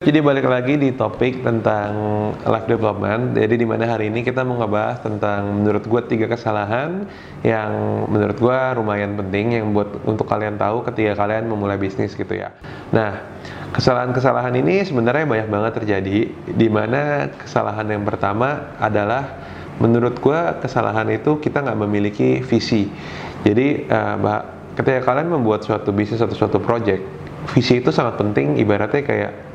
Jadi balik lagi di topik tentang life development. Jadi di mana hari ini kita mau ngebahas tentang menurut gue tiga kesalahan yang menurut gue lumayan penting yang buat untuk kalian tahu ketika kalian memulai bisnis gitu ya. Nah kesalahan-kesalahan ini sebenarnya banyak banget terjadi. Di mana kesalahan yang pertama adalah menurut gue kesalahan itu kita nggak memiliki visi. Jadi uh, ketika kalian membuat suatu bisnis atau suatu project, visi itu sangat penting. Ibaratnya kayak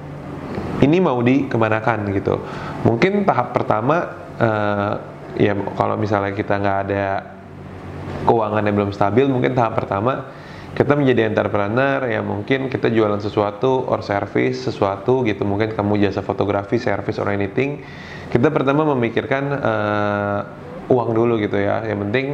ini mau dikemanakan gitu. Mungkin tahap pertama uh, ya kalau misalnya kita nggak ada keuangan yang belum stabil, mungkin tahap pertama kita menjadi entrepreneur ya mungkin kita jualan sesuatu or service sesuatu gitu. Mungkin kamu jasa fotografi service or anything. Kita pertama memikirkan uh, uang dulu gitu ya. Yang penting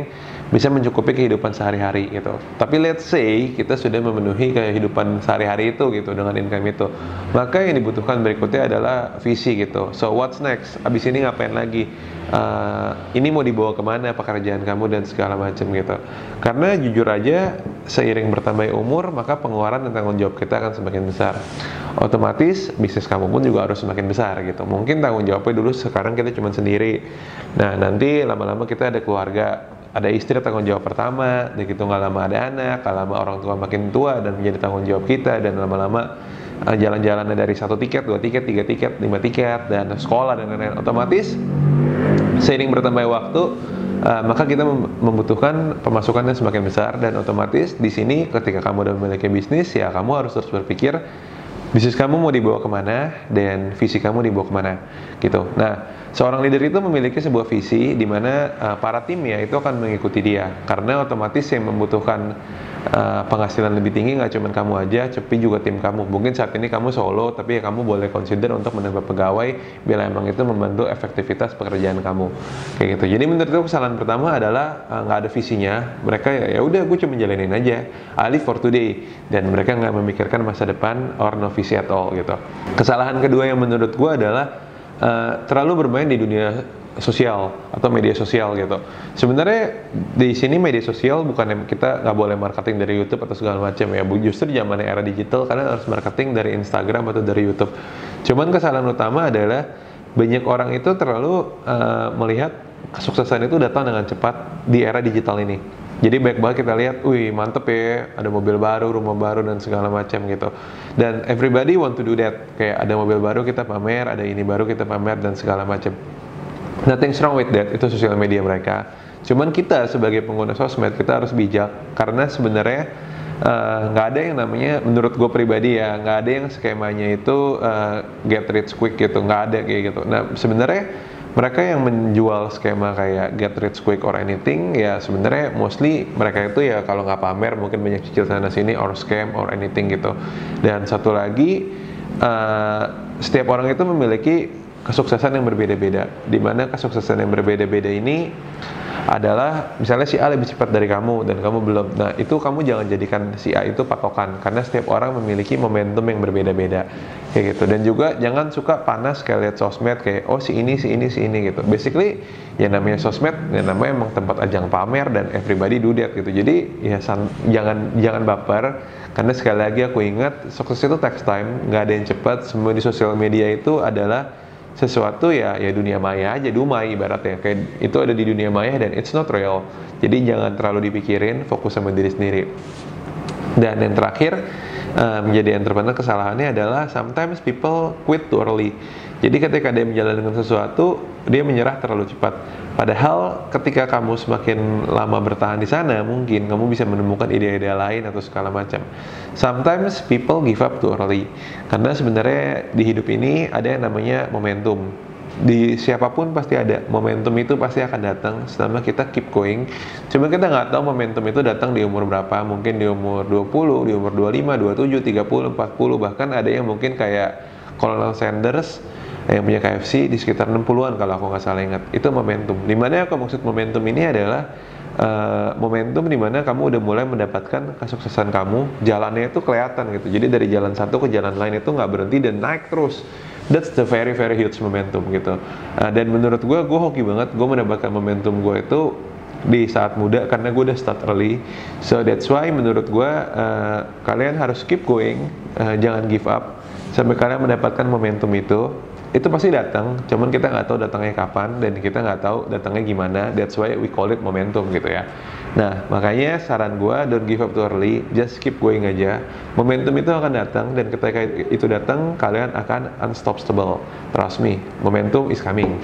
bisa mencukupi kehidupan sehari-hari gitu. Tapi let's say kita sudah memenuhi kehidupan sehari-hari itu gitu dengan income itu. Maka yang dibutuhkan berikutnya adalah visi gitu. So what's next? Abis ini ngapain lagi? Uh, ini mau dibawa ke mana pekerjaan kamu dan segala macam gitu. Karena jujur aja seiring bertambah umur maka pengeluaran dan tanggung jawab kita akan semakin besar. Otomatis bisnis kamu pun juga harus semakin besar gitu. Mungkin tanggung jawabnya dulu sekarang kita cuma sendiri. Nah nanti lama-lama kita ada keluarga ada istri tanggung jawab pertama, dan gitu nggak lama ada anak, lama orang tua makin tua dan menjadi tanggung jawab kita dan lama-lama uh, jalan-jalan dari satu tiket, dua tiket, tiga tiket, lima tiket dan sekolah dan lain-lain. Otomatis seiring bertambah waktu uh, maka kita membutuhkan pemasukan yang semakin besar dan otomatis di sini ketika kamu udah memiliki bisnis ya kamu harus terus berpikir bisnis kamu mau dibawa ke mana dan visi kamu dibawa ke mana gitu. Nah Seorang leader itu memiliki sebuah visi di mana uh, para timnya itu akan mengikuti dia karena otomatis yang membutuhkan uh, penghasilan lebih tinggi nggak cuma kamu aja, tapi juga tim kamu. Mungkin saat ini kamu solo, tapi ya kamu boleh consider untuk menambah pegawai bila emang itu membantu efektivitas pekerjaan kamu. Kayak gitu. Jadi menurut aku kesalahan pertama adalah uh, nggak ada visinya. Mereka ya, ya udah gue cuma jalanin aja. Live for today dan mereka nggak memikirkan masa depan or no visi at all gitu. Kesalahan kedua yang menurut gue adalah uh, terlalu bermain di dunia sosial atau media sosial gitu. Sebenarnya di sini media sosial bukan kita nggak boleh marketing dari YouTube atau segala macam ya. Justru zaman era digital karena harus marketing dari Instagram atau dari YouTube. Cuman kesalahan utama adalah banyak orang itu terlalu uh, melihat kesuksesan itu datang dengan cepat di era digital ini. Jadi baik banget kita lihat, wih mantep ya, ada mobil baru, rumah baru dan segala macam gitu. Dan everybody want to do that. Kayak ada mobil baru kita pamer, ada ini baru kita pamer dan segala macam. Nothing wrong with that, itu sosial media mereka. Cuman kita sebagai pengguna sosmed kita harus bijak karena sebenarnya eh, nggak uh, ada yang namanya menurut gue pribadi ya nggak ada yang skemanya itu uh, get rich quick gitu nggak ada kayak gitu. Nah sebenarnya mereka yang menjual skema kayak get rich quick or anything ya sebenarnya mostly mereka itu ya kalau nggak pamer mungkin banyak cicil sana sini or scam or anything gitu dan satu lagi uh, setiap orang itu memiliki kesuksesan yang berbeda-beda di mana kesuksesan yang berbeda-beda ini adalah misalnya si A lebih cepat dari kamu dan kamu belum. Nah, itu kamu jangan jadikan si A itu patokan karena setiap orang memiliki momentum yang berbeda-beda. Kayak gitu. Dan juga jangan suka panas kayak lihat sosmed kayak oh si ini si ini si ini gitu. Basically ya namanya sosmed ya namanya emang tempat ajang pamer dan everybody do that gitu. Jadi ya san, jangan jangan baper karena sekali lagi aku ingat sukses itu text time, nggak ada yang cepat. Semua di sosial media itu adalah sesuatu ya ya dunia maya aja dumai ibaratnya. Kayak itu ada di dunia maya dan it's not real. Jadi jangan terlalu dipikirin fokus sama diri sendiri. Dan yang terakhir uh, menjadi entrepreneur kesalahannya adalah sometimes people quit too early jadi ketika dia menjalankan sesuatu, dia menyerah terlalu cepat. Padahal ketika kamu semakin lama bertahan di sana, mungkin kamu bisa menemukan ide-ide lain atau segala macam. Sometimes people give up too early. Karena sebenarnya di hidup ini ada yang namanya momentum. Di siapa pun pasti ada. Momentum itu pasti akan datang selama kita keep going. Cuma kita nggak tahu momentum itu datang di umur berapa. Mungkin di umur 20, di umur 25, 27, 30, 40, bahkan ada yang mungkin kayak Colonel Sanders yang punya KFC di sekitar 60-an kalau aku nggak salah ingat. Itu momentum. Di mana aku maksud momentum ini adalah uh, momentum di mana kamu udah mulai mendapatkan kesuksesan kamu. Jalannya itu kelihatan gitu. Jadi dari jalan satu ke jalan lain itu nggak berhenti dan naik terus that's the very very huge momentum gitu. Uh, dan menurut gue gue hoki banget. Gue mendapatkan momentum gue itu di saat muda karena gue udah start early. So that's why menurut gue uh, kalian harus keep going uh, jangan give up. Sampai kalian mendapatkan momentum itu itu pasti datang, cuman kita nggak tahu datangnya kapan dan kita nggak tahu datangnya gimana. That's why we call it momentum gitu ya. Nah makanya saran gue don't give up too early, just keep going aja. Momentum itu akan datang dan ketika itu datang kalian akan unstoppable. Trust me, momentum is coming.